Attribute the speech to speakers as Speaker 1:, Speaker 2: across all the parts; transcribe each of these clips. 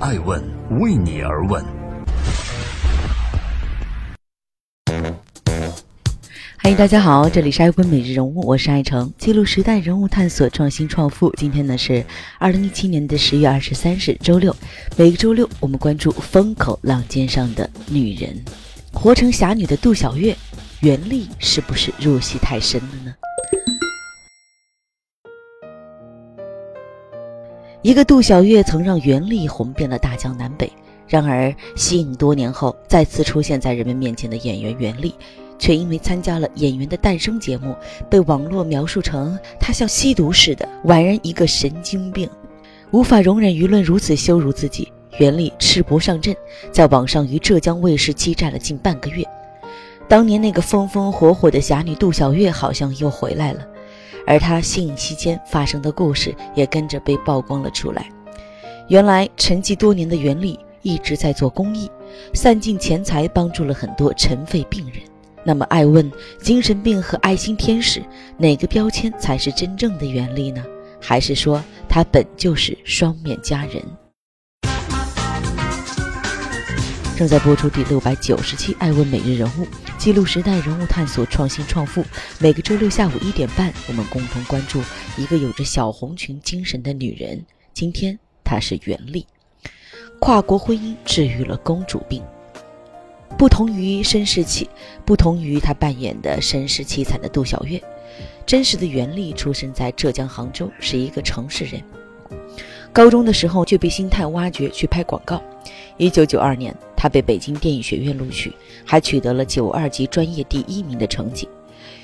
Speaker 1: 爱问为你而问。
Speaker 2: 嗨，大家好，这里是爱问每日人物，我是爱成，记录时代人物，探索创新创富。今天呢是二零一七年的十月二十三日，周六。每个周六，我们关注风口浪尖上的女人，活成侠女的杜小月，袁立是不是入戏太深了呢？一个杜小月曾让袁立红遍了大江南北，然而息影多年后再次出现在人们面前的演员袁立，却因为参加了《演员的诞生》节目，被网络描述成他像吸毒似的，宛然一个神经病。无法容忍舆论如此羞辱自己，袁立赤膊上阵，在网上与浙江卫视激战了近半个月。当年那个风风火火的侠女杜小月好像又回来了。而他性期间发生的故事也跟着被曝光了出来。原来沉寂多年的袁立一直在做公益，散尽钱财帮助了很多尘肺病人。那么，爱问精神病和爱心天使哪个标签才是真正的袁立呢？还是说他本就是双面佳人？正在播出第六百九十期《爱问每日人物》，记录时代人物，探索创新创富。每个周六下午一点半，我们共同关注一个有着小红裙精神的女人。今天她是袁丽，跨国婚姻治愈了公主病。不同于身世凄，不同于她扮演的身世凄惨的杜小月，真实的袁丽出生在浙江杭州，是一个城市人。高中的时候就被星探挖掘去拍广告。一九九二年。他被北京电影学院录取，还取得了九二级专业第一名的成绩。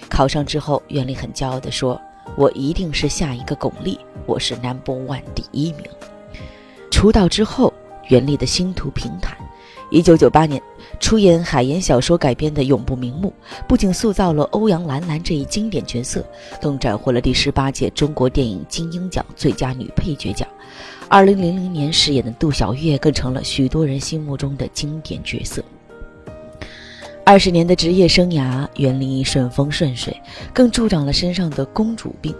Speaker 2: 考上之后，袁立很骄傲地说：“我一定是下一个巩俐，我是 Number One 第一名。”出道之后，袁立的星途平坦。一九九八年，出演海岩小说改编的《永不瞑目》，不仅塑造了欧阳兰兰这一经典角色，更斩获了第十八届中国电影金鹰奖最佳女配角奖。二零零零年饰演的杜小月更成了许多人心目中的经典角色。二十年的职业生涯，袁立顺风顺水，更助长了身上的公主病。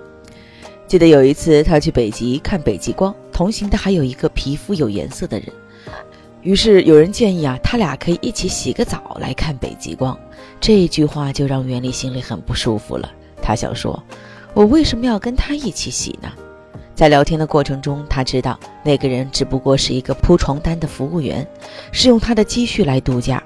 Speaker 2: 记得有一次，他去北极看北极光，同行的还有一个皮肤有颜色的人。于是有人建议啊，他俩可以一起洗个澡来看北极光。这句话就让袁立心里很不舒服了。他想说：“我为什么要跟他一起洗呢？”在聊天的过程中，他知道那个人只不过是一个铺床单的服务员，是用他的积蓄来度假。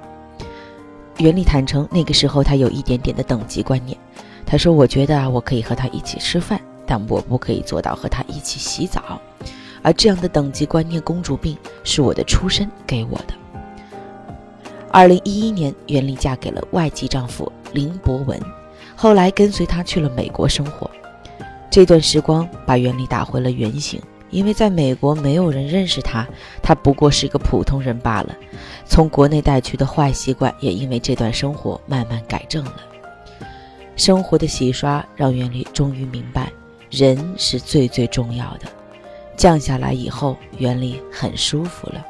Speaker 2: 袁立坦诚，那个时候他有一点点的等级观念。他说：“我觉得啊，我可以和他一起吃饭，但我不可以做到和他一起洗澡。而这样的等级观念、公主病，是我的出身给我的。”二零一一年，袁立嫁给了外籍丈夫林博文，后来跟随他去了美国生活。这段时光把袁立打回了原形，因为在美国没有人认识他，他不过是个普通人罢了。从国内带去的坏习惯也因为这段生活慢慢改正了。生活的洗刷让袁立终于明白，人是最最重要的。降下来以后，袁立很舒服了。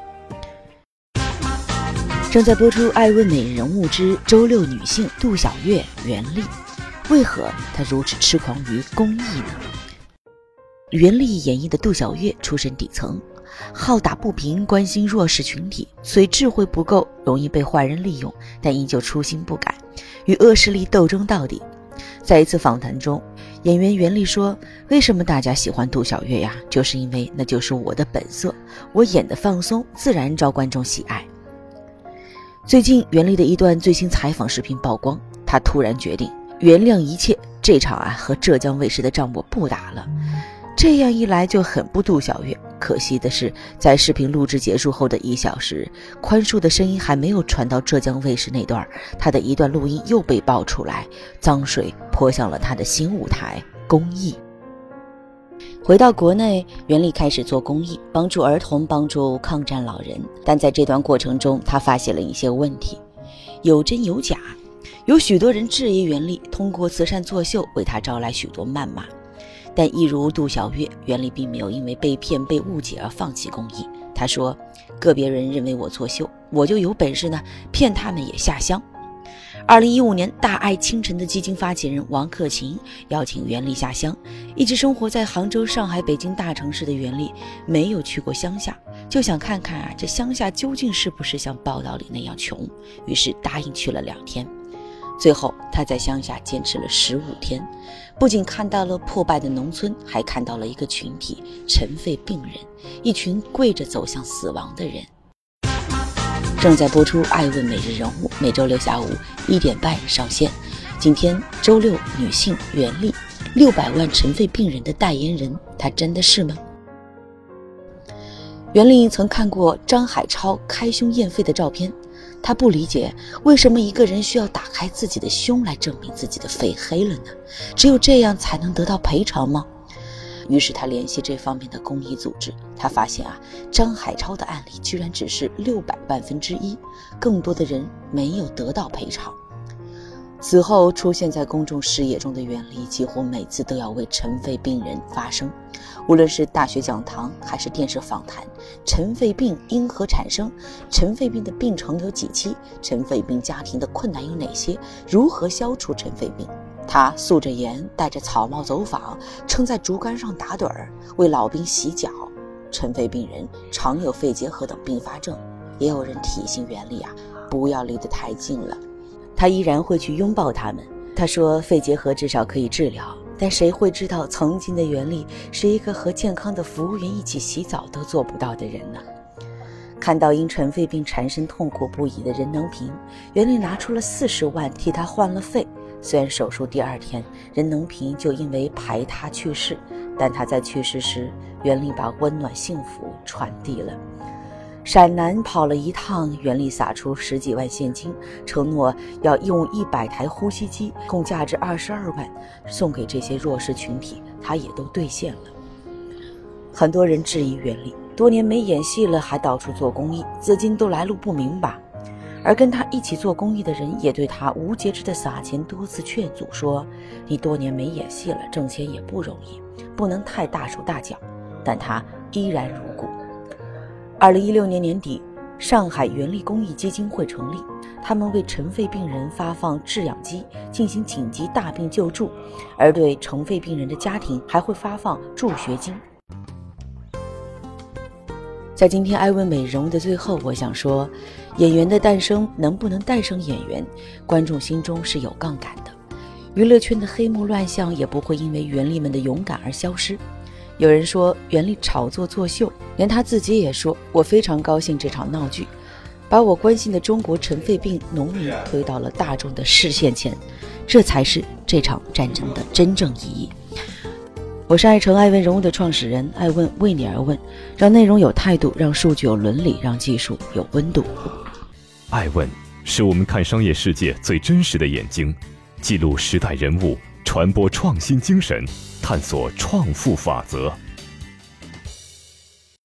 Speaker 2: 正在播出《爱问美人物之周六女性》，杜小月，袁立。为何他如此痴狂于公益呢？袁立演绎的杜小月出身底层，好打不平，关心弱势群体，虽智慧不够，容易被坏人利用，但依旧初心不改，与恶势力斗争到底。在一次访谈中，演员袁立说：“为什么大家喜欢杜小月呀？就是因为那就是我的本色，我演的放松，自然招观众喜爱。”最近，袁立的一段最新采访视频曝光，他突然决定。原谅一切，这场啊和浙江卫视的仗我不打了。这样一来就很不杜小月。可惜的是，在视频录制结束后的一小时，宽恕的声音还没有传到浙江卫视那段，他的一段录音又被爆出来，脏水泼向了他的新舞台——公益。回到国内，袁立开始做公益，帮助儿童，帮助抗战老人。但在这段过程中，他发现了一些问题，有真有假。有许多人质疑袁立通过慈善作秀为他招来许多谩骂，但一如杜小月，袁立并没有因为被骗、被误解而放弃公益。他说：“个别人认为我作秀，我就有本事呢，骗他们也下乡。”二零一五年，大爱清晨的基金发起人王克勤邀请袁立下乡。一直生活在杭州、上海、北京大城市的袁立没有去过乡下，就想看看啊，这乡下究竟是不是像报道里那样穷，于是答应去了两天。最后，他在乡下坚持了十五天，不仅看到了破败的农村，还看到了一个群体——尘肺病人，一群跪着走向死亡的人。正在播出《爱问每日人物》，每周六下午一点半上线。今天周六，女性袁丽，六百万尘肺病人的代言人，她真的是吗？袁丽曾看过张海超开胸验肺的照片。他不理解为什么一个人需要打开自己的胸来证明自己的肺黑了呢？只有这样才能得到赔偿吗？于是他联系这方面的公益组织，他发现啊，张海超的案例居然只是六百万分之一，更多的人没有得到赔偿。此后出现在公众视野中的袁立，几乎每次都要为尘肺病人发声。无论是大学讲堂还是电视访谈，尘肺病因何产生？尘肺病的病程有几期？尘肺病家庭的困难有哪些？如何消除尘肺病？他素着颜，戴着草帽走访，撑在竹竿上打盹儿，为老兵洗脚。尘肺病人常有肺结核等并发症，也有人提醒袁立啊，不要离得太近了。他依然会去拥抱他们。他说：“肺结核至少可以治疗，但谁会知道，曾经的袁立是一个和健康的服务员一起洗澡都做不到的人呢？”看到因尘肺病缠身痛苦不已的任能平，袁立拿出了四十万替他换了肺。虽然手术第二天任能平就因为排他去世，但他在去世时，袁立把温暖幸福传递了。陕南跑了一趟，袁立撒出十几万现金，承诺要用一百台呼吸机，共价值二十二万，送给这些弱势群体，他也都兑现了。很多人质疑袁立多年没演戏了，还到处做公益，资金都来路不明吧？而跟他一起做公益的人也对他无节制的撒钱多次劝阻，说：“你多年没演戏了，挣钱也不容易，不能太大手大脚。”但他依然如故。二零一六年年底，上海原力公益基金会成立，他们为尘肺病人发放制氧机，进行紧急大病救助，而对尘肺病人的家庭还会发放助学金。在今天艾问美人物的最后，我想说，演员的诞生能不能诞生演员，观众心中是有杠杆的，娱乐圈的黑幕乱象也不会因为袁立们的勇敢而消失。有人说袁立炒作作秀，连他自己也说：“我非常高兴这场闹剧，把我关心的中国尘肺病农民推到了大众的视线前，这才是这场战争的真正意义。”我是爱成爱问人物的创始人，爱问为你而问，让内容有态度，让数据有伦理，让技术有温度。
Speaker 1: 爱问是我们看商业世界最真实的眼睛，记录时代人物，传播创新精神。探索创富法则。